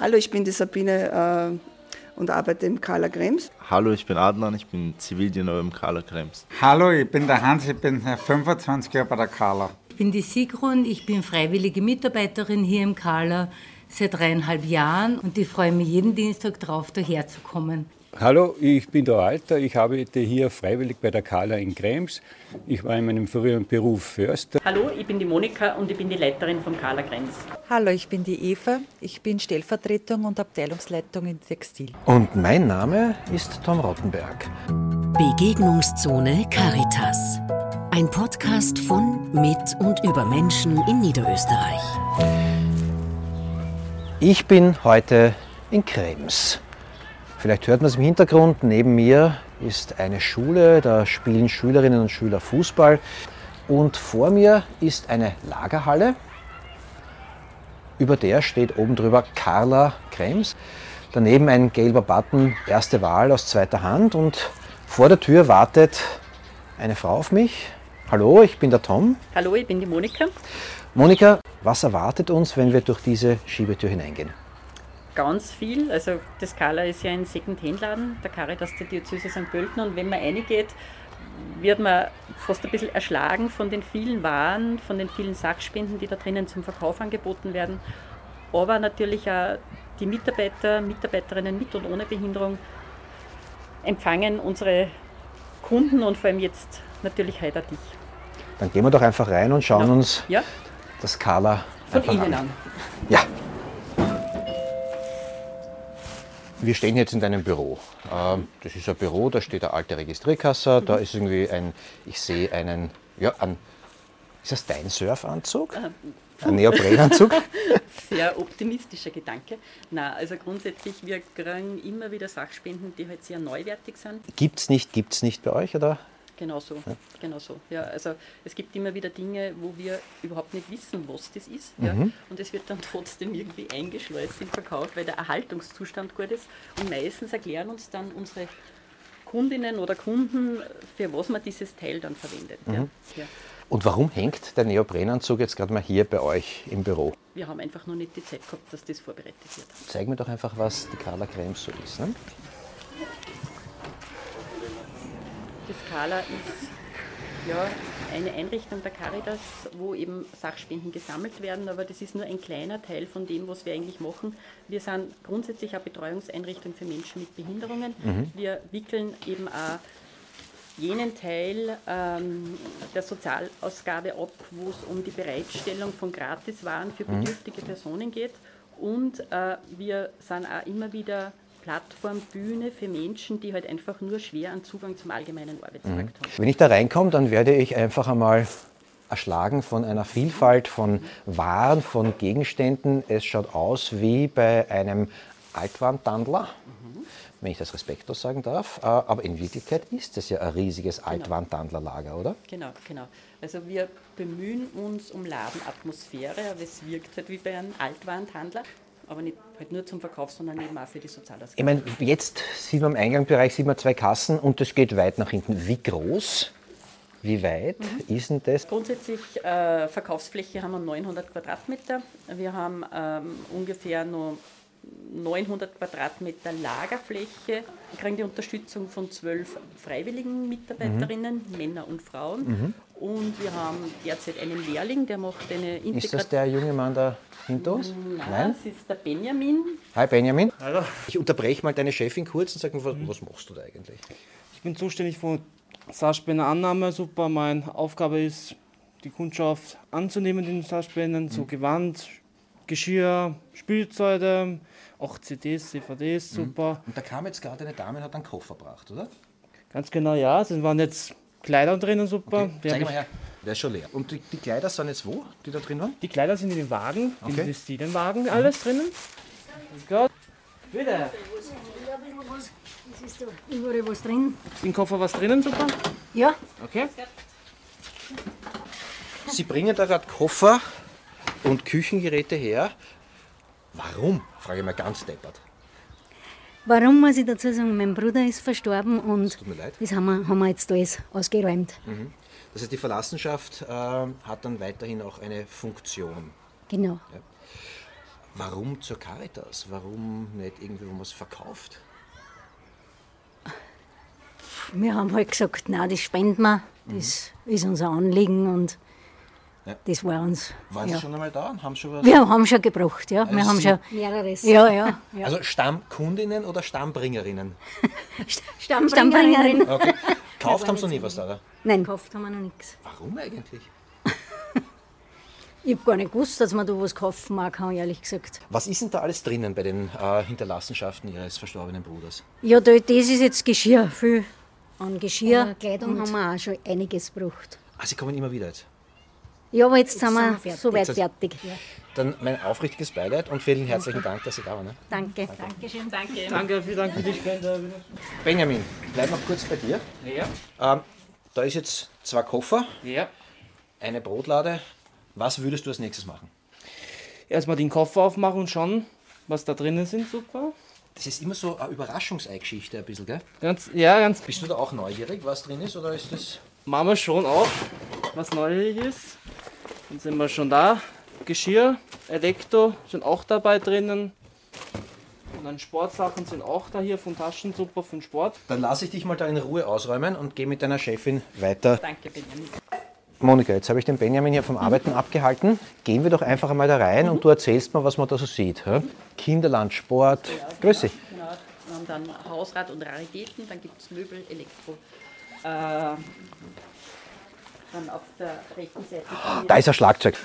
Hallo, ich bin die Sabine äh, und arbeite im Kala Krems. Hallo, ich bin Adnan, ich bin Zivildiener im Kala Krems. Hallo, ich bin der Hans, ich bin 25 Jahre bei der Kala. Ich bin die Sigrun, ich bin freiwillige Mitarbeiterin hier im Kala seit dreieinhalb Jahren und ich freue mich jeden Dienstag darauf, daher zu kommen. Hallo, ich bin der Alter. Ich arbeite hier freiwillig bei der Kala in Krems. Ich war in meinem früheren Beruf Förster. Hallo, ich bin die Monika und ich bin die Leiterin vom Kala Krems. Hallo, ich bin die Eva. Ich bin Stellvertretung und Abteilungsleitung in Textil. Und mein Name ist Tom Rottenberg. Begegnungszone Caritas. Ein Podcast von, mit und über Menschen in Niederösterreich. Ich bin heute in Krems. Vielleicht hört man es im Hintergrund. Neben mir ist eine Schule, da spielen Schülerinnen und Schüler Fußball. Und vor mir ist eine Lagerhalle. Über der steht oben drüber Carla Krems. Daneben ein gelber Button, erste Wahl aus zweiter Hand. Und vor der Tür wartet eine Frau auf mich. Hallo, ich bin der Tom. Hallo, ich bin die Monika. Monika, was erwartet uns, wenn wir durch diese Schiebetür hineingehen? Ganz viel. Also das Skala ist ja ein Second-Hand-Laden, der Caritas der Diözese St. Pölten. Und wenn man reingeht, wird man fast ein bisschen erschlagen von den vielen Waren, von den vielen Sachspenden, die da drinnen zum Verkauf angeboten werden. Aber natürlich auch die Mitarbeiter, Mitarbeiterinnen mit und ohne Behinderung empfangen unsere Kunden und vor allem jetzt natürlich heute auch dich. Dann gehen wir doch einfach rein und schauen Ja. uns Ja, das Skala von innen an. an. Ja. Wir stehen jetzt in deinem Büro. Ähm, Das ist ein Büro, da steht eine alte Registrierkasse, da ist irgendwie ein, ich sehe einen, ja, ein, ist das dein Surfanzug? Ein Neoprenanzug? Sehr optimistischer Gedanke. Na, also grundsätzlich, wir kriegen immer wieder Sachspenden, die halt sehr neuwertig sind. Gibt's nicht, gibt's nicht bei euch, oder? Genau so, genau so. Ja, also es gibt immer wieder Dinge, wo wir überhaupt nicht wissen, was das ist. Ja, und es wird dann trotzdem irgendwie eingeschleust im Verkauf, weil der Erhaltungszustand gut ist. Und meistens erklären uns dann unsere Kundinnen oder Kunden, für was man dieses Teil dann verwendet. Ja. Ja. Und warum hängt der Neoprenanzug jetzt gerade mal hier bei euch im Büro? Wir haben einfach noch nicht die Zeit gehabt, dass das vorbereitet wird. Zeig mir doch einfach, was die Carla Krems so ist. Ne? Die Skala ist ja, eine Einrichtung der Caritas, wo eben Sachspenden gesammelt werden, aber das ist nur ein kleiner Teil von dem, was wir eigentlich machen. Wir sind grundsätzlich eine Betreuungseinrichtung für Menschen mit Behinderungen. Wir wickeln eben auch jenen Teil ähm, der Sozialausgabe ab, wo es um die Bereitstellung von Gratiswaren für bedürftige Personen geht. Und äh, wir sind auch immer wieder Plattform, Bühne für Menschen, die halt einfach nur schwer einen Zugang zum allgemeinen Arbeitsmarkt haben. Wenn ich da reinkomme, dann werde ich einfach einmal erschlagen von einer Vielfalt von Waren, von Gegenständen. Es schaut aus wie bei einem Altwandtandler, wenn ich das respektlos sagen darf. Äh, Aber in Wirklichkeit ist es ja ein riesiges Altwandtandlerlager, oder? Genau, genau. Also wir bemühen uns um Ladenatmosphäre, aber es wirkt halt wie bei einem Altwarenhandler, aber nicht halt nur zum Verkauf, sondern eben auch für die Sozialausgabe. Ich meine, jetzt sieht man im Eingangsbereich sieht man zwei Kassen und das geht weit nach hinten. Wie groß, wie weit ist denn das? Grundsätzlich äh, Verkaufsfläche haben wir 900 Quadratmeter. Wir haben ähm, ungefähr nur 900 Quadratmeter Lagerfläche. Wir kriegen die Unterstützung von zwölf freiwilligen Mitarbeiterinnen, Männer und Frauen. Und wir haben derzeit einen Lehrling, der macht eine Ist das Integration. der junge Mann da hinter uns? Nein, das ist der Benjamin. Hi Benjamin. Hallo. Ich unterbreche mal deine Chefin kurz und sage, was, was machst du da eigentlich? Ich bin zuständig für Saatspender-Annahme. Super, meine Aufgabe ist, die Kundschaft anzunehmen, den Saatspenden, so Gewand, Geschirr, Spielzeuge, auch CDs, CVDs, super. Und da kam jetzt gerade eine Dame und hat einen Koffer gebracht, oder? Ganz genau, ja. Es waren jetzt Kleider drinnen, super. Hab Zeig mal ich, her. Der ist schon leer. Und die, die Kleider sind jetzt wo, die da drin waren? die Kleider sind in den Wagen, Okay. in den Textilienwagen, alles drinnen. Gut. Bitte. Ist da? Überall was drin? Im Koffer was drinnen, super. Ja, Okay. Sie bringen da gerade Koffer und Küchengeräte her. Warum? Frage ich mal ganz deppert. warum muss ich dazu sagen? Mein Bruder ist verstorben und Tut mir leid. das haben wir, haben wir jetzt alles ausgeräumt. Das heißt, die Verlassenschaft äh, hat dann weiterhin auch eine Funktion. Genau. Warum zur Caritas? Warum nicht irgendwie, wo man es verkauft? Wir haben halt gesagt, na, das spenden wir, das ist unser Anliegen und Ja. das war uns. Waren ja. Sie schon einmal da und haben schon was? Wir haben schon gebracht, ja. Wir Also haben Sie- schon Mehreres. Ja, ja. ja. Also Stammkundinnen oder Stammbringerinnen? Stammbringerin. Okay. Kauft haben Sie noch nie was da, oder? Nein, gekauft haben wir noch nichts. Warum eigentlich? Ich habe gar nicht gewusst, dass man da was kaufen mag, ehrlich gesagt. Was ist denn da alles drinnen bei den äh, Hinterlassenschaften Ihres verstorbenen Bruders? Ja, da, das ist jetzt Geschirr, viel an Geschirr. Ja, Kleidung und- haben wir auch schon einiges gebraucht. Ah, Sie kommen immer wieder jetzt. Ja, aber jetzt, Jetzt sind wir soweit fertig. Dann mein aufrichtiges Beileid und vielen herzlichen Dank, dass Sie da waren. Ne? Danke. Dankeschön. Danke. Danke, vielen Dank für die Spende. Benjamin, bleib noch kurz bei dir. Ja. Ähm, da ist jetzt zwei Koffer, Ja. eine Brotlade. Was würdest du als nächstes machen? Erstmal den Koffer aufmachen und schauen, was da drinnen sind, super. Das ist immer so eine Überraschungsei-Geschichte ein bisschen, gell? Ganz, ja, ganz. Bist du da auch neugierig, was drin ist, oder ist das... Machen wir schon auch, was neu ist. Dann sind wir schon da. Geschirr, Elektro sind auch dabei drinnen. Und dann Sportsachen sind auch da hier von Taschen, super für den Sport. Dann lasse ich dich mal da in Ruhe ausräumen und gehe mit deiner Chefin weiter. Danke, Benjamin. Monika, jetzt habe ich den Benjamin hier vom Arbeiten abgehalten. Gehen wir doch einfach einmal da rein und du erzählst mal, was man da so sieht. hä? Kinderland, Sport. Grüß dich. Genau. Wir haben dann Hausrat und Raritäten, dann gibt es Möbel, Elektro. Äh, dann auf der rechten Seite. Da ist ein Schlagzeug.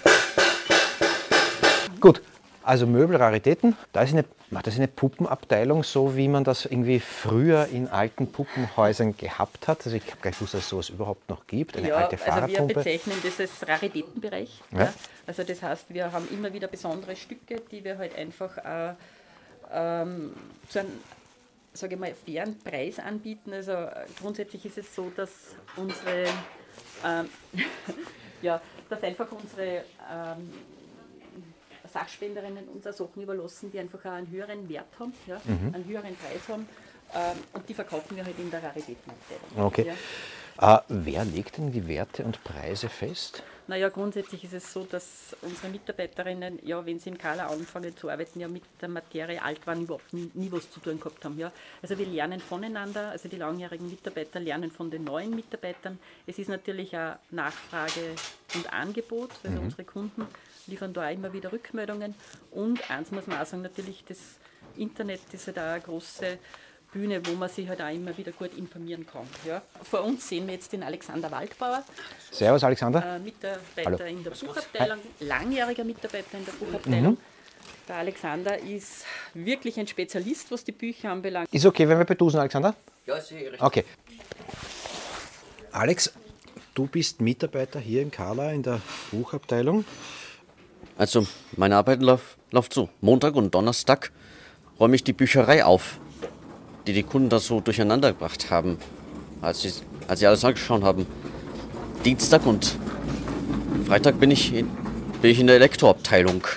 Gut, also Möbel, Raritäten. Da ist eine, na, das ist eine Puppenabteilung, so wie man das irgendwie früher in alten Puppenhäusern gehabt hat. Also ich habe gar nicht gewusst, dass es sowas überhaupt noch gibt. Eine ja, alte also wir Fahrradpumpe. bezeichnen das als Raritätenbereich. Ja. Ja. Also das heißt, wir haben immer wieder besondere Stücke, die wir halt einfach äh, ähm, zu einem, sage ich mal, fairen Preis anbieten. Also grundsätzlich ist es so, dass unsere, ähm, ja, dass einfach unsere ähm, Sachspenderinnen unsere Sachen überlassen, die einfach auch einen höheren Wert haben, ja, Mhm. einen höheren Preis haben. Ähm, und die verkaufen wir halt in der Raritätenabteilung. Okay. Ja. Äh, wer legt denn die Werte und Preise fest? Naja, grundsätzlich ist es so, dass unsere Mitarbeiterinnen, ja, wenn sie im Kala anfangen zu arbeiten, ja mit der Materie alt waren, überhaupt nie, nie was zu tun gehabt haben. Ja. Also wir lernen voneinander, also die langjährigen Mitarbeiter lernen von den neuen Mitarbeitern. Es ist natürlich auch Nachfrage und Angebot, also Mhm. unsere Kunden liefern da auch immer wieder Rückmeldungen. Und eins muss man auch sagen, natürlich das Internet ist halt auch eine große Bühne, wo man sich halt auch immer wieder gut informieren kann. Ja. Vor uns sehen wir jetzt den Alexander Waldbauer, Servus, Alexander. äh, Mitarbeiter Hallo. in der Buchabteilung, langjähriger Mitarbeiter in der Buchabteilung. Mhm. Der Alexander ist wirklich ein Spezialist, was die Bücher anbelangt. Ist okay, wenn wir bedusen, Alexander? Ja, ist eh richtig. Okay. Alex, du bist Mitarbeiter hier im Kala in der Buchabteilung. Also, meine Arbeit läuft, läuft so. Montag und Donnerstag räume ich die Bücherei auf, die die Kunden da so durcheinander gebracht haben, als sie, als sie alles angeschaut haben. Dienstag und Freitag bin ich in, bin ich in der Elektroabteilung.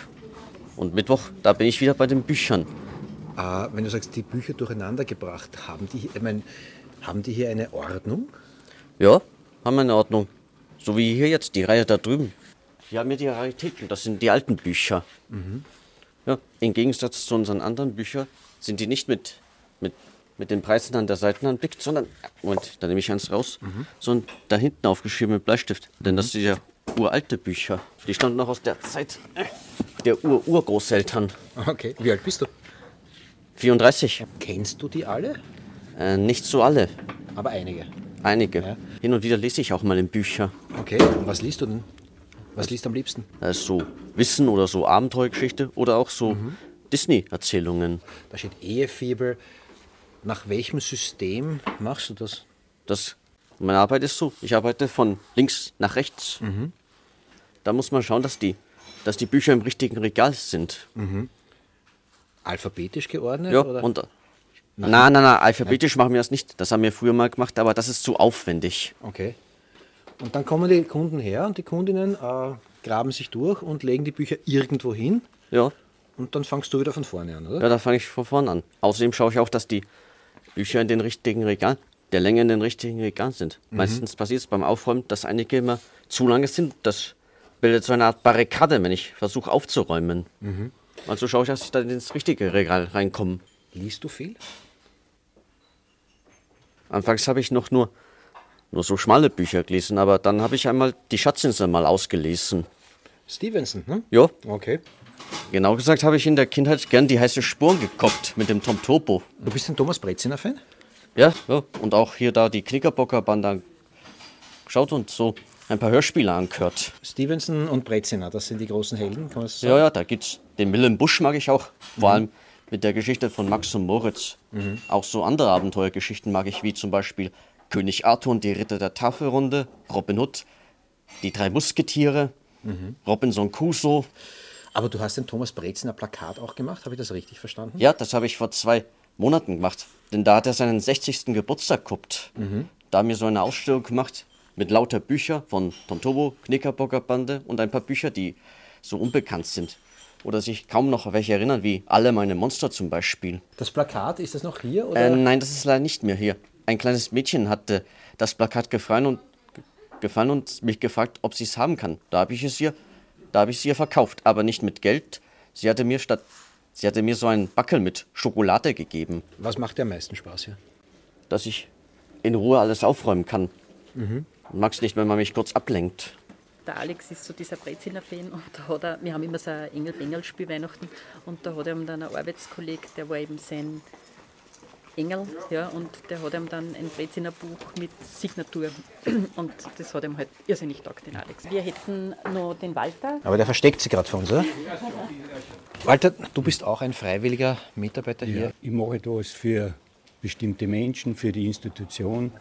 Und Mittwoch, da bin ich wieder bei den Büchern. Äh, wenn du sagst, die Bücher durcheinander gebracht, haben die, ich mein, haben die hier eine Ordnung? Ja, haben wir in Ordnung. So wie hier jetzt, die Reihe da drüben. Hier haben wir die Raritäten, das sind die alten Bücher. Mhm. Ja, Im Gegensatz zu unseren anderen Büchern sind die nicht mit, mit, mit den Preisen an der Seite anblickt, sondern, Moment, da nehme ich eins raus, Mhm. sondern da hinten aufgeschrieben mit Bleistift. Denn das sind ja uralte Bücher. Die stammen noch aus der Zeit der Ur-Urgroßeltern. Okay, wie alt bist du? 34. Kennst du die alle? Äh, nicht so alle. Aber einige. Einige. Hin und wieder lese ich auch mal in Bücher. Okay, und was liest du denn? Was liest du am liebsten? Das ist so Wissen oder so Abenteuergeschichte oder auch so Disney-Erzählungen. Da steht Ehefibel. Nach welchem System machst du das? Das, meine Arbeit ist so, ich arbeite von links nach rechts. Mhm. Da muss man schauen, dass die, dass die Bücher im richtigen Regal sind. Mhm. Alphabetisch geordnet? Ja, oder? und. Nein, nein, nein, alphabetisch machen wir das nicht. Das haben wir früher mal gemacht, aber das ist zu aufwendig. Okay. Und dann kommen die Kunden her und die Kundinnen äh, graben sich durch und legen die Bücher irgendwo hin. Ja. Und dann fangst du wieder von vorne an, oder? Ja, da fange ich von vorne an. Außerdem schaue ich auch, dass die Bücher in den richtigen Regalen, der Länge in den richtigen Regalen sind. Mhm. Meistens passiert es beim Aufräumen, dass einige immer zu lange sind. Das bildet so eine Art Barrikade, wenn ich versuche aufzuräumen. Mhm. Also schaue ich, dass ich da ins richtige Regal reinkomme. Liest du viel? Anfangs habe ich noch nur, nur so schmale Bücher gelesen, aber dann habe ich einmal die Schatzinsel mal ausgelesen. Stevenson, ne? Ja. Okay. Genau gesagt habe ich in der Kindheit gern die heiße Spuren geguckt mit dem Tom Topo. Du bist ein Thomas Breziner Fan? Ja, ja. Und auch hier da die Knickerbocker Band geschaut und so ein paar Hörspiele angehört. Stevenson und Breziner, das sind die großen Helden, kann man so Ja, ja, da gibt's den Willem Busch mag ich auch. Vor Mhm. allem mit der Geschichte von Max und Moritz. Mhm. Auch so andere Abenteuergeschichten mag ich, wie zum Beispiel König Arthur und die Ritter der Tafelrunde, Robin Hood, die drei Musketiere, Mhm. Robinson Crusoe. Aber du hast ein Thomas Breziner Plakat auch gemacht, habe ich das richtig verstanden? Ja, das habe ich vor zwei Monaten gemacht. Denn da hat er seinen 60. Geburtstag gehabt. Mhm. Da haben wir so eine Ausstellung gemacht mit lauter Bücher von Tom Tobo, Knickerbocker Bande und ein paar Bücher, die so unbekannt sind. Oder sich kaum noch welche erinnern, wie Alle meine Monster zum Beispiel. Das Plakat, ist das noch hier? Oder? Äh, nein, das ist leider nicht mehr hier. Ein kleines Mädchen hatte das Plakat gefallen und, gefallen und mich gefragt, ob sie es haben kann. Da habe ich es ihr, da habe ich es ihr verkauft, aber nicht mit Geld. Sie hatte mir statt, sie hatte mir so einen Backel mit Schokolade gegeben. Was macht dir am meisten Spaß hier? Dass ich in Ruhe alles aufräumen kann. Mhm. Mag es nicht, wenn man mich kurz ablenkt. Der Alex ist so dieser Breziner-Fan und da hat er, wir haben immer so ein Engel-Bengel-Spiel Weihnachten und da hat er dann ein Arbeitskollege, der war eben sein Engel, ja, und der hat ihm dann ein Breziner Buch mit Signatur und das hat ihm halt irrsinnig taugt, den Alex. Wir hätten noch den Walter. Aber der versteckt sich gerade von uns, oder? Walter, du bist auch ein freiwilliger Mitarbeiter Ja, hier. ich mache etwas für bestimmte Menschen, für die Institution.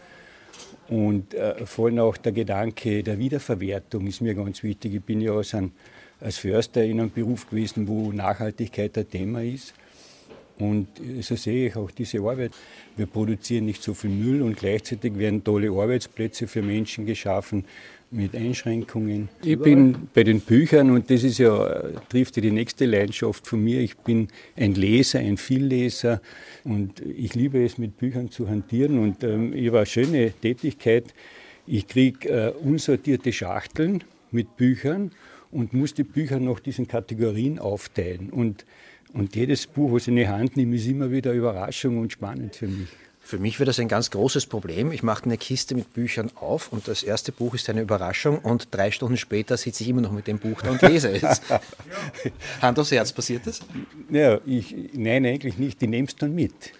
Und äh, vor allem auch der Gedanke der Wiederverwertung ist mir ganz wichtig. Ich bin ja als, ein, als Förster in einem Beruf gewesen, wo Nachhaltigkeit ein Thema ist. Und so sehe ich auch diese Arbeit. Wir produzieren nicht so viel Müll und gleichzeitig werden tolle Arbeitsplätze für Menschen geschaffen mit Einschränkungen. Ich bin bei den Büchern und das ist ja, trifft ja die nächste Leidenschaft von mir. Ich bin ein Leser, ein Vielleser und ich liebe es, mit Büchern zu hantieren. Und ähm, ich habe eine schöne Tätigkeit. Ich kriege äh, unsortierte Schachteln mit Büchern und muss die Bücher nach diesen Kategorien aufteilen. Und, und jedes Buch, was ich in die Hand nehme, ist immer wieder eine Überraschung und spannend für mich. Für mich wäre das ein ganz großes Problem. Ich mache eine Kiste mit Büchern auf und das erste Buch ist eine Überraschung und drei Stunden später sitze ich immer noch mit dem Buch da und lese es. Hand aufs Herz, passiert das? Ja, ich, nein, eigentlich nicht. Die nehme es dann mit.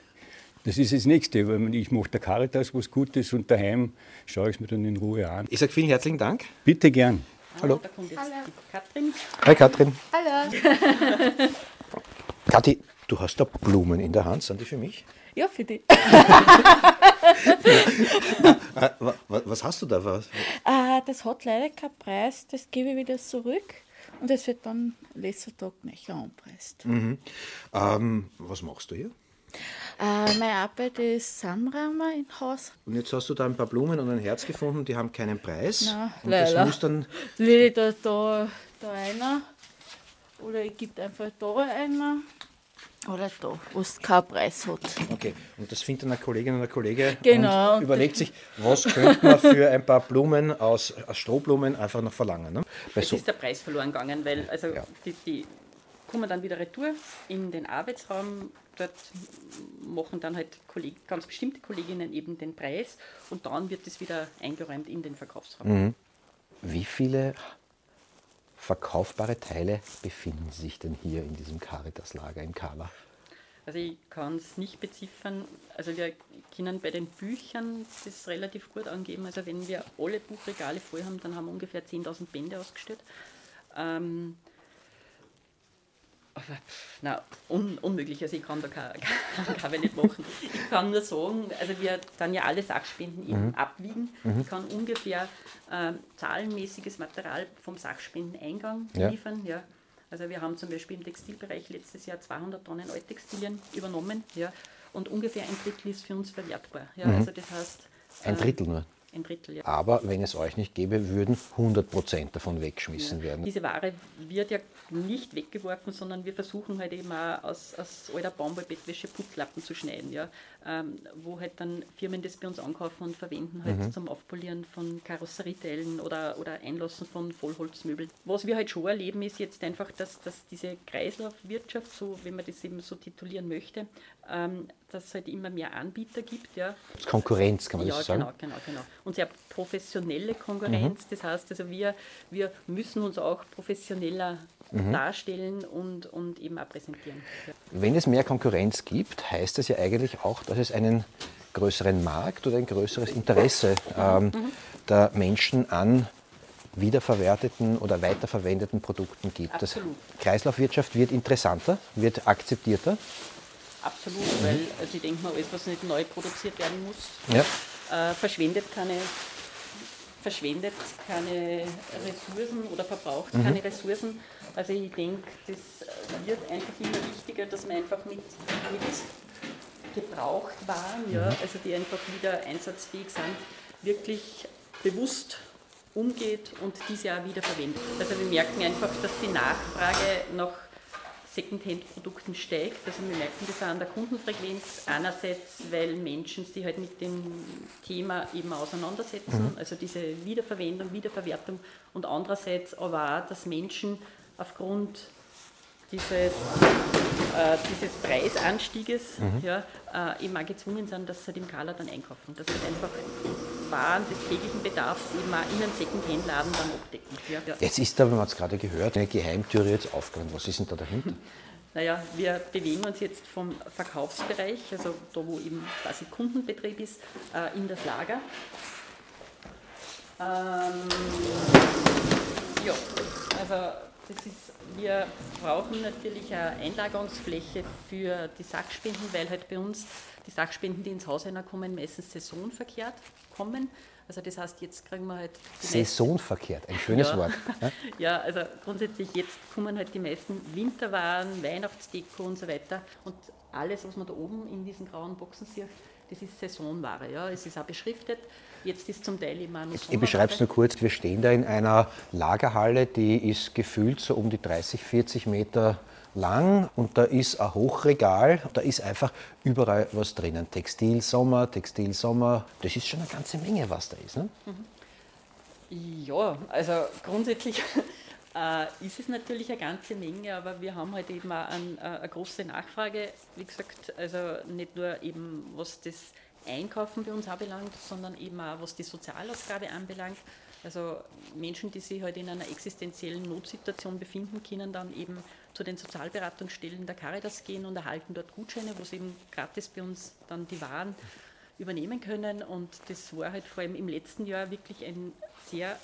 Das ist das Nächste. weil Ich mache der Caritas was Gutes und daheim schaue ich es mir dann in Ruhe an. Ich sage vielen herzlichen Dank. Bitte gern. Hallo. Da kommt jetzt die Katrin. Hi Katrin. Hallo. Kathi, du hast da Blumen in der Hand. Sind die für mich? Ja, für die. Äh, wa- wa- was hast du da? Was? äh, das hat leider keinen Preis, das gebe ich wieder zurück und es wird dann letzter Tag nicht anpreist. Mhm. Ähm, was machst du hier? Äh, meine Arbeit ist Samramer im Haus. Und jetzt hast du da ein paar Blumen und ein Herz gefunden, die haben keinen Preis. Na, und das leider. muss dann Will da, da, da einer oder ich gebe einfach da einer oder da, wo es keinen Preis hat. Okay, und das findet dann eine Kollegin oder ein Kollege Genau, und und überlegt sich, was könnte man für ein paar Blumen aus, aus Strohblumen einfach noch verlangen. Ne? Bei Es so, ist der Preis verloren gegangen, weil also die, die kommen dann wieder retour in den Arbeitsraum. Dort machen dann halt Kolleg ganz bestimmte Kolleginnen eben den Preis und dann wird es wieder eingeräumt in den Verkaufsraum. Mhm. Wie viele verkaufbare Teile befinden sich denn hier in diesem Caritas-Lager in Kala? Also ich kann es nicht beziffern. Also wir können bei den Büchern das relativ gut angeben. Also wenn wir alle Buchregale voll haben, dann haben wir ungefähr 10.000 Bände ausgestellt. Ähm, na, un, unmöglich, also ich kann da keine, nicht machen. Ich kann nur sagen, also wir dann ja alle Sachspenden eben Mhm. abwiegen. Mhm. Ich kann ungefähr ähm, zahlenmäßiges Material vom Sachspendeneingang Ja. liefern. Ja. Also wir haben zum Beispiel im Textilbereich letztes Jahr 200 Tonnen Alttextilien übernommen ja, und ungefähr ein Drittel ist für uns verwertbar. Ja. Mhm. Also das heißt, Ein äh, Drittel nur? Ein Drittel, ja. Aber wenn es euch nicht gäbe, würden 100 Prozent davon weggeschmissen Ja. werden. Diese Ware wird ja nicht weggeworfen, sondern wir versuchen halt eben auch aus, aus alter Baumwollbettwäsche Putzlappen zu schneiden, ja. Ähm, wo halt dann Firmen das bei uns ankaufen und verwenden halt Mhm. zum Aufpolieren von Karosserieteilen oder, oder Einlassen von Vollholzmöbeln. Was wir halt schon erleben, ist jetzt einfach, dass, dass diese Kreislaufwirtschaft, so wenn man das eben so titulieren möchte, ähm, dass es halt immer mehr Anbieter gibt, ja. Konkurrenz, kann man ja, das so sagen? Genau, genau, genau. Und sehr professionelle Konkurrenz. Mhm. Das heißt also, wir, wir müssen uns auch professioneller Mhm. darstellen und, und eben auch präsentieren. Ja. Wenn es mehr Konkurrenz gibt, heißt das ja eigentlich auch, dass es einen größeren Markt oder ein größeres Interesse ähm, Mhm. der Menschen an wiederverwerteten oder weiterverwendeten Produkten gibt. Absolut. Das Kreislaufwirtschaft wird interessanter, wird akzeptierter. Absolut, Mhm. weil also ich denke mal, alles, was nicht neu produziert werden muss, Ja. äh, verschwendet keine verschwendet keine Ressourcen oder verbraucht Mhm. keine Ressourcen. Also ich denke, das wird einfach immer wichtiger, dass man einfach mit, mit Gebrauchtwaren, ja, Mhm. also die einfach wieder einsatzfähig sind, wirklich bewusst umgeht und diese auch wieder verwendet. Also wir merken einfach, dass die Nachfrage nach Secondhand-Produkten steigt. Also wir merken das auch an der Kundenfrequenz. Einerseits, weil Menschen sich halt mit dem Thema eben auseinandersetzen, Mhm. also diese Wiederverwendung, Wiederverwertung. Und andererseits aber auch, dass Menschen aufgrund dieses, äh, dieses Preisanstieges Mhm. ja, äh, eben auch gezwungen sind, dass sie halt im Kala dann einkaufen. Dass sie halt einfach Waren des täglichen Bedarfs eben auch in einem Secondhand-Laden dann abdecken. Ja. Jetzt ist da, man hat es gerade gehört, eine Geheimtüre jetzt aufgegangen. Was ist denn da dahinter? Naja, wir bewegen uns jetzt vom Verkaufsbereich, also da wo eben quasi Kundenbetrieb ist, äh, in das Lager. Ähm, ja, also das ist, wir brauchen natürlich eine Einlagerungsfläche für die Sachspenden, weil halt bei uns die Sachspenden, die ins Haus kommen, meistens saisonverkehrt kommen. Also das heißt, jetzt kriegen wir halt Saisonverkehrt, ein schönes ja. Wort. Ja? Ja, also grundsätzlich jetzt kommen halt die meisten Winterwaren, Weihnachtsdeko und so weiter. Und alles, was man da oben in diesen grauen Boxen sieht, das ist Saisonware. Ja. Es ist auch beschriftet. Jetzt ist zum Teil auch noch Ich beschreibe es nur kurz. Wir stehen da in einer Lagerhalle, die ist gefühlt so um die 30, 40 Meter lang und da ist ein Hochregal. Da ist einfach überall was drinnen. Textil Sommer, Textil Sommer. Das ist schon eine ganze Menge, was da ist. Ne? Ja, also grundsätzlich äh, ist es natürlich eine ganze Menge, aber wir haben halt eben auch ein, äh, eine große Nachfrage, wie gesagt, also nicht nur eben was das Einkaufen bei uns anbelangt, sondern eben auch was die Sozialausgabe anbelangt. Also Menschen, die sich halt in einer existenziellen Notsituation befinden, können dann eben zu den Sozialberatungsstellen der Caritas gehen und erhalten dort Gutscheine, wo sie eben gratis bei uns dann die Waren übernehmen können. Und das war halt vor allem im letzten Jahr wirklich ein sehr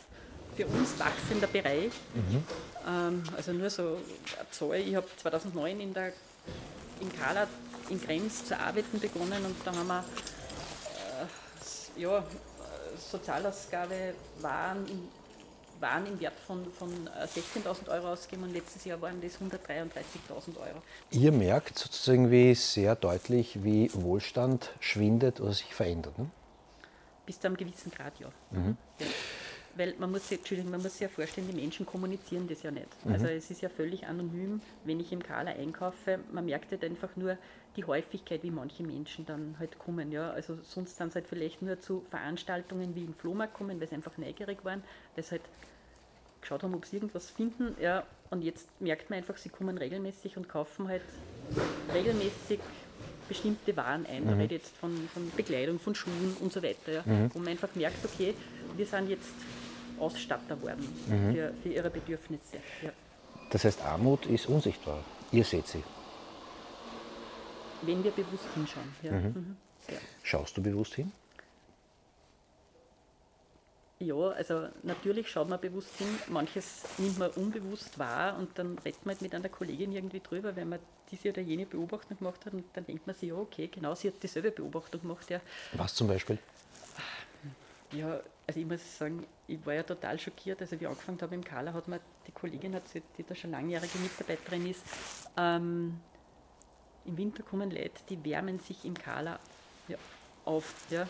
für uns wachsender Bereich. Ähm, also nur so eine Zahl, ich habe 2009 in der, in Kala in Krems zu arbeiten begonnen und da haben wir äh, ja, Sozialausgabe waren waren im Wert von, von äh, 16.000 Euro ausgegeben und letztes Jahr waren das 133.000 Euro. Ihr merkt sozusagen wie sehr deutlich, wie Wohlstand schwindet oder sich verändert. Ne? Bis zu einem gewissen Grad, ja. Mhm. ja. Weil man muss, sich, Entschuldigung, man muss sich ja vorstellen, die Menschen kommunizieren das ja nicht. Mhm. Also es ist ja völlig anonym, wenn ich im Kala einkaufe. Man merkt halt einfach nur die Häufigkeit, wie manche Menschen dann halt kommen. Ja. Also sonst dann halt vielleicht nur zu Veranstaltungen wie im Flohmarkt kommen, weil sie einfach neugierig waren, weil sie halt geschaut haben, ob sie irgendwas finden. Ja. Und jetzt merkt man einfach, sie kommen regelmäßig und kaufen halt regelmäßig bestimmte Waren ein. Da Mhm. rede ich jetzt von, von Bekleidung, von Schuhen und so weiter. Ja. Mhm. Wo man einfach merkt, okay, wir sind jetzt Ausstatter worden Mhm. für, für ihre Bedürfnisse. Ja. Das heißt, Armut ist unsichtbar. Ihr seht sie. Wenn wir bewusst hinschauen. Ja. Mhm. Mhm. Ja. Schaust du bewusst hin? Ja, also natürlich schaut man bewusst hin, manches nimmt man unbewusst wahr und dann redet man halt mit einer Kollegin irgendwie drüber, wenn man diese oder jene Beobachtung gemacht hat und dann denkt man sich, ja okay, genau, sie hat dieselbe Beobachtung gemacht. Ja, Was zum Beispiel? Ja also ich muss sagen, ich war ja total schockiert, also wie ich angefangen habe im Kala, hat mir die Kollegin, die da schon langjährige Mitarbeiterin ist, ähm, im Winter kommen Leute, die wärmen sich im Kala ja, auf. Ja.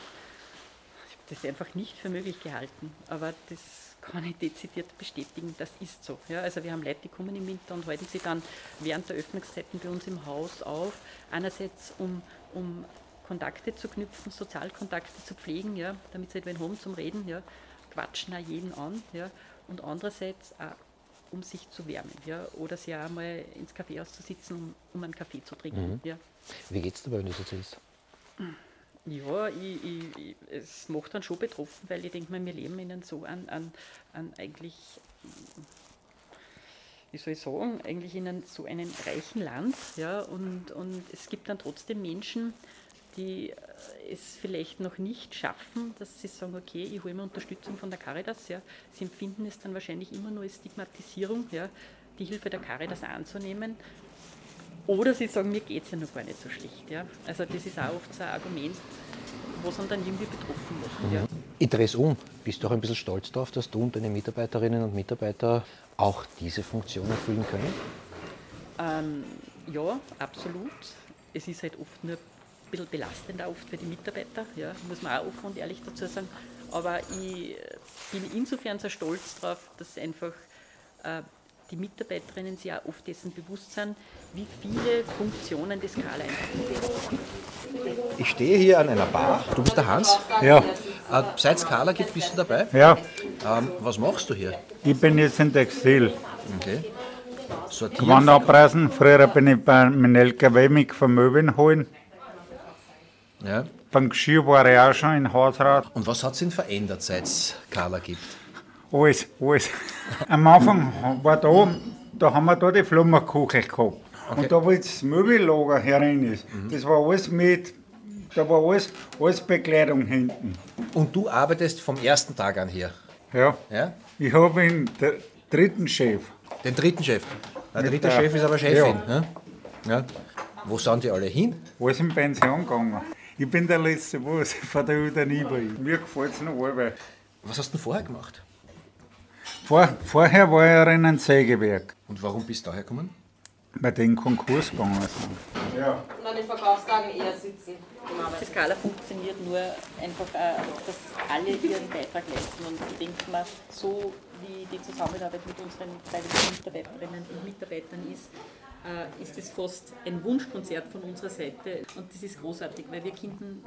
das einfach nicht für möglich gehalten. Aber das kann ich dezidiert bestätigen, das ist so. Ja, also wir haben Leute, die kommen im Winter und halten sie dann während der Öffnungszeiten bei uns im Haus auf. Einerseits, um, um Kontakte zu knüpfen, Sozialkontakte zu pflegen, ja, damit sie etwa haben zum Reden, ja, quatschen auch jeden an. Ja, und andererseits auch, um sich zu wärmen. Ja, oder sie auch mal ins Café auszusitzen, um, um einen Kaffee zu trinken. Mhm. Ja. Wie geht's dir, wenn du das erzählst? Ja, ich, ich, ich, es macht dann schon betroffen, weil ich denke mal, wir leben in einem so an, an, an eigentlich, wie soll ich sagen, eigentlich in einem, so einem reichen Land. Ja, und, und es gibt dann trotzdem Menschen, die äh, es vielleicht noch nicht schaffen, dass sie sagen, okay, ich hole mir Unterstützung von der Caritas. Ja. Sie empfinden es dann wahrscheinlich immer nur als Stigmatisierung, ja, die Hilfe der Caritas anzunehmen. Oder sie sagen, mir geht es ja noch gar nicht so schlecht. Ja. Also das ist auch oft so ein Argument, was einen dann irgendwie betroffen macht. Ja. Ich drehe es um. Bist du auch ein bisschen stolz darauf, dass du und deine Mitarbeiterinnen und Mitarbeiter auch diese Funktion erfüllen können? Ähm, ja, absolut. Es ist halt oft nur ein bisschen belastender oft für die Mitarbeiter, ja, muss man auch offen und ehrlich dazu sagen. Aber ich bin insofern so stolz darauf, dass einfach äh, die Mitarbeiterinnen sich auch oft dessen bewusst sind, wie viele Funktionen das Skala einfach Ich stehe hier an einer Bar. Du bist der Hans? Ja. Äh, Seit Skala gibt, bist du dabei? Ja. Ähm, was machst du hier? Ich bin jetzt in Textil. Okay. Sortieren. Gewand abreißen. Früher bin ich bei meinem LKW mit von Möbeln holen. Ja. Beim Geschirr war ich auch schon in Hausrat. Und was hat sich verändert, seit es Skala gibt? Alles, alles. Am Anfang war da, da haben wir da die Flummerkuchel gehabt. Und da, wo jetzt das Möbellager herein ist, das war alles mit, da war alles, alles Bekleidung hinten. Und du arbeitest vom ersten Tag an hier? Ja. Ja? Ich habe den dr- dritten Chef. Den dritten Chef? Der Mit dritte der- Chef ist aber Chefin. Ja. ne? Ja. Wo sind die alle hin? Alles in Pension gegangen. Ich bin der Letzte, wo es von der war. Mir gefällt es noch Arbeit. Was hast du denn vorher gemacht? Vor, vorher war ich in einem Sägewerk. Und warum bist du daher gekommen? Bei den Konkurs gegangen sind. Ja. Und an den Verkaufstagen eher sitzen. Die Skala funktioniert nur einfach, äh, dass alle ihren Beitrag leisten. Und ich denke mal, so wie die Zusammenarbeit mit unseren freiwilligen Mitarbeiterinnen und Mitarbeitern ist, ist es fast ein Wunschkonzert von unserer Seite. Und das ist großartig, weil wir könnten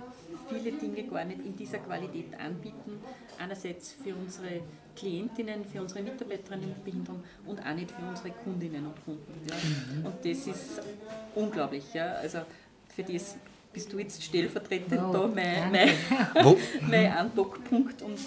viele Dinge gar nicht in dieser Qualität anbieten. Einerseits für unsere Klientinnen, für unsere Mitarbeiterinnen mit Behinderung und auch nicht für unsere Kundinnen und Kunden. Ja. Und das ist unglaublich. Ja. Also für das bist du jetzt stellvertretend Oh, da, mein, mein, mein Andockpunkt und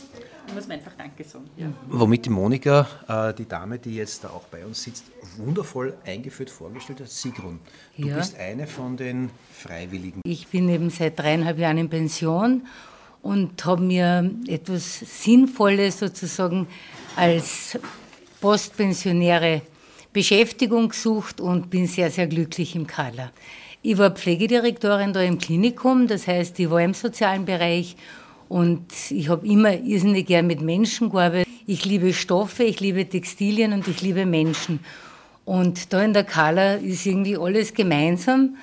ich muss mir einfach Danke sagen. Ja. Womit die Monika, äh, die Dame, die jetzt da auch bei uns sitzt, wundervoll eingeführt vorgestellt hat. Sigrun, du Ja. bist eine von den Freiwilligen. Ich bin eben seit dreieinhalb Jahren in Pension und habe mir etwas Sinnvolles sozusagen als postpensionäre Beschäftigung gesucht und bin sehr, sehr glücklich im Kader. Ich war Pflegedirektorin da im Klinikum, das heißt, ich war im sozialen Bereich und ich habe immer irrsinnig gern mit Menschen gearbeitet. Ich liebe Stoffe, ich liebe Textilien und ich liebe Menschen. Und da in der Kala ist irgendwie alles gemeinsam.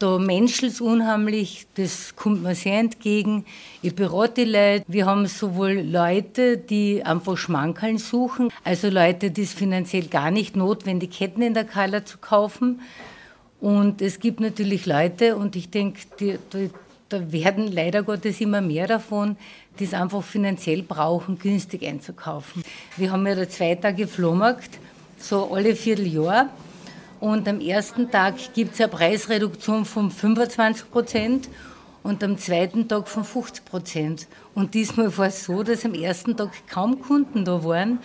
Da menschelt unheimlich, das kommt mir sehr entgegen. Ich berate die Leute. Wir haben sowohl Leute, die einfach Schmankerln suchen, also Leute, die es finanziell gar nicht notwendig hätten, in der Kala zu kaufen. Und es gibt natürlich Leute, und ich denke, da werden leider Gottes immer mehr davon, die es einfach finanziell brauchen, günstig einzukaufen. Wir haben ja da zwei Tage Flohmarkt, so alle Vierteljahr. Und am ersten Tag gibt es eine Preisreduktion von 25 Prozent und am zweiten Tag von 50 Prozent. Und diesmal war es so, dass am ersten Tag kaum Kunden da waren.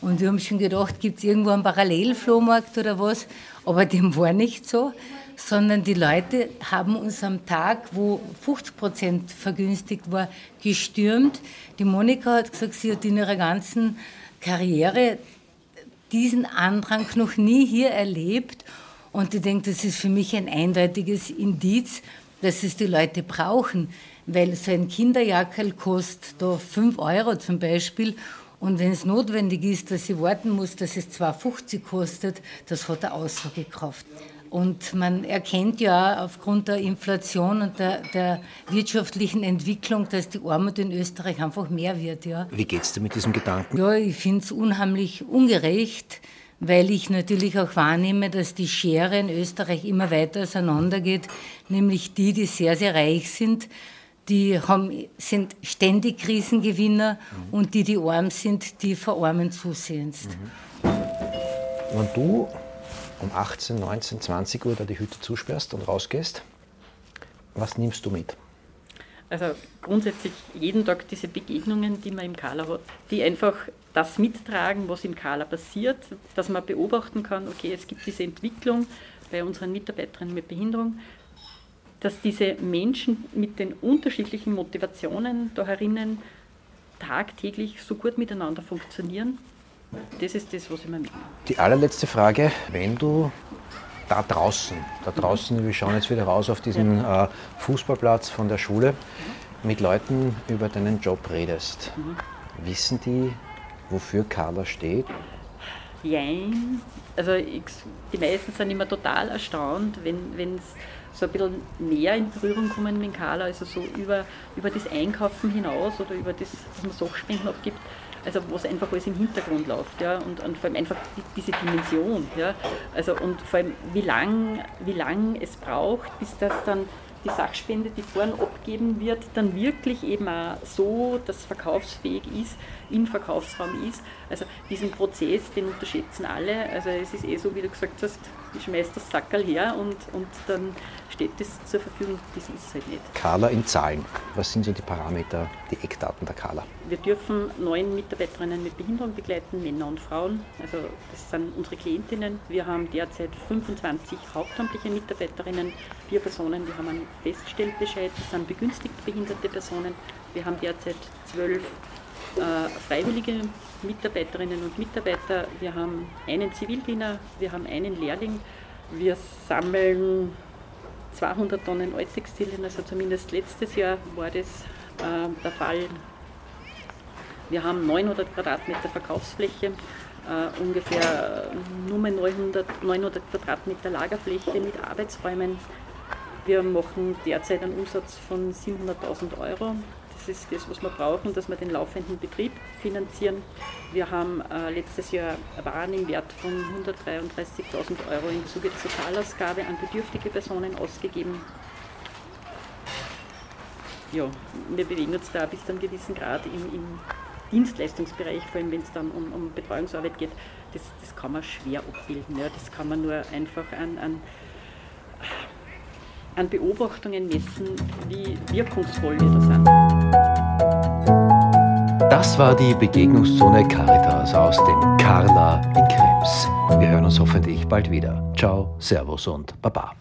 Und wir haben schon gedacht, gibt es irgendwo einen Parallelflohmarkt oder was? Aber dem war nicht so, sondern die Leute haben uns am Tag, wo 50 Prozent vergünstigt war, gestürmt. Die Monika hat gesagt, sie hat in ihrer ganzen Karriere diesen Andrang noch nie hier erlebt. Und ich denke, das ist für mich ein eindeutiges Indiz, dass es die Leute brauchen. Weil so ein Kinderjackerl kostet da 5 Euro zum Beispiel. Und wenn es notwendig ist, dass ich warten muss, dass es 2,50 kostet, das hat eine Aussagekraft. Und man erkennt ja aufgrund der Inflation und der, der, wirtschaftlichen Entwicklung, dass die Armut in Österreich einfach mehr wird. Ja. Wie geht es dir mit diesem Gedanken? Ja, ich finde es unheimlich ungerecht, weil ich natürlich auch wahrnehme, dass die Schere in Österreich immer weiter auseinandergeht, nämlich die, die sehr, sehr reich sind, die haben, sind ständig Krisengewinner mhm. und die, die arm sind, die verarmen zusehends. Mhm. Wenn du um 18, 19, 20 Uhr da die Hütte zusperrst und rausgehst, was nimmst du mit? Also grundsätzlich jeden Tag diese Begegnungen, die man im Kala hat, die einfach das mittragen, was im Kala passiert, dass man beobachten kann, okay, es gibt diese Entwicklung bei unseren Mitarbeiterinnen mit Behinderung, dass diese Menschen mit den unterschiedlichen Motivationen da herinnen tagtäglich so gut miteinander funktionieren. Das ist das, was ich mir mitnehme. Die allerletzte Frage, wenn du da draußen, da draußen, wir schauen jetzt wieder raus auf diesen äh, Fußballplatz von der Schule, mit Leuten über deinen Job redest, mhm. wissen die, wofür Carla steht? Jein. Also ich, die meisten sind immer total erstaunt, wenn es so ein bisschen näher in Berührung kommen mit Carla, also so über, über das Einkaufen hinaus oder über das, dass man Sachspenden abgibt, also was einfach alles im Hintergrund läuft, ja, und, und vor allem einfach die, diese Dimension, ja, also und vor allem wie lang, wie lang es braucht, bis das dann die Sachspende, die vorhin abgeben wird, dann wirklich eben auch so, dass verkaufsfähig ist, im Verkaufsraum ist. Also diesen Prozess, den unterschätzen alle. Also es ist eh so, wie du gesagt hast, ich schmeiß das Sackerl her und, und dann steht das zur Verfügung. Das ist halt nicht. Kala in Zahlen. Was sind so die Parameter, die Eckdaten der Kala? Wir dürfen neun Mitarbeiterinnen mit Behinderung begleiten, Männer und Frauen. Also das sind unsere Klientinnen. Wir haben derzeit 25 hauptamtliche Mitarbeiterinnen, vier Personen, die haben einen Feststellbescheid, das sind begünstigt behinderte Personen. Wir haben derzeit zwölf äh, freiwillige Mitarbeiterinnen und Mitarbeiter. Wir haben einen Zivildiener, wir haben einen Lehrling. Wir sammeln 200 Tonnen Alttextilien, also zumindest letztes Jahr war das äh, der Fall. Wir haben 900 Quadratmeter Verkaufsfläche, äh, ungefähr nur 900, 900 Quadratmeter Lagerfläche mit Arbeitsräumen. Wir machen derzeit einen Umsatz von 700.000 Euro ist das, was wir brauchen, dass wir den laufenden Betrieb finanzieren. Wir haben äh, letztes Jahr Waren im Wert von 133.000 Euro im Zuge der Sozialausgabe an bedürftige Personen ausgegeben. Ja, wir bewegen uns da bis zu einem gewissen Grad im, im Dienstleistungsbereich, vor allem wenn es dann um, um Betreuungsarbeit geht, das, das, kann man schwer abbilden. Ja. Das kann man nur einfach an, an, an Beobachtungen messen, wie wirkungsvoll wir da sind. Das war die Begegnungszone Caritas aus dem Carla in Krems. Wir hören uns hoffentlich bald wieder. Ciao, Servus und Baba.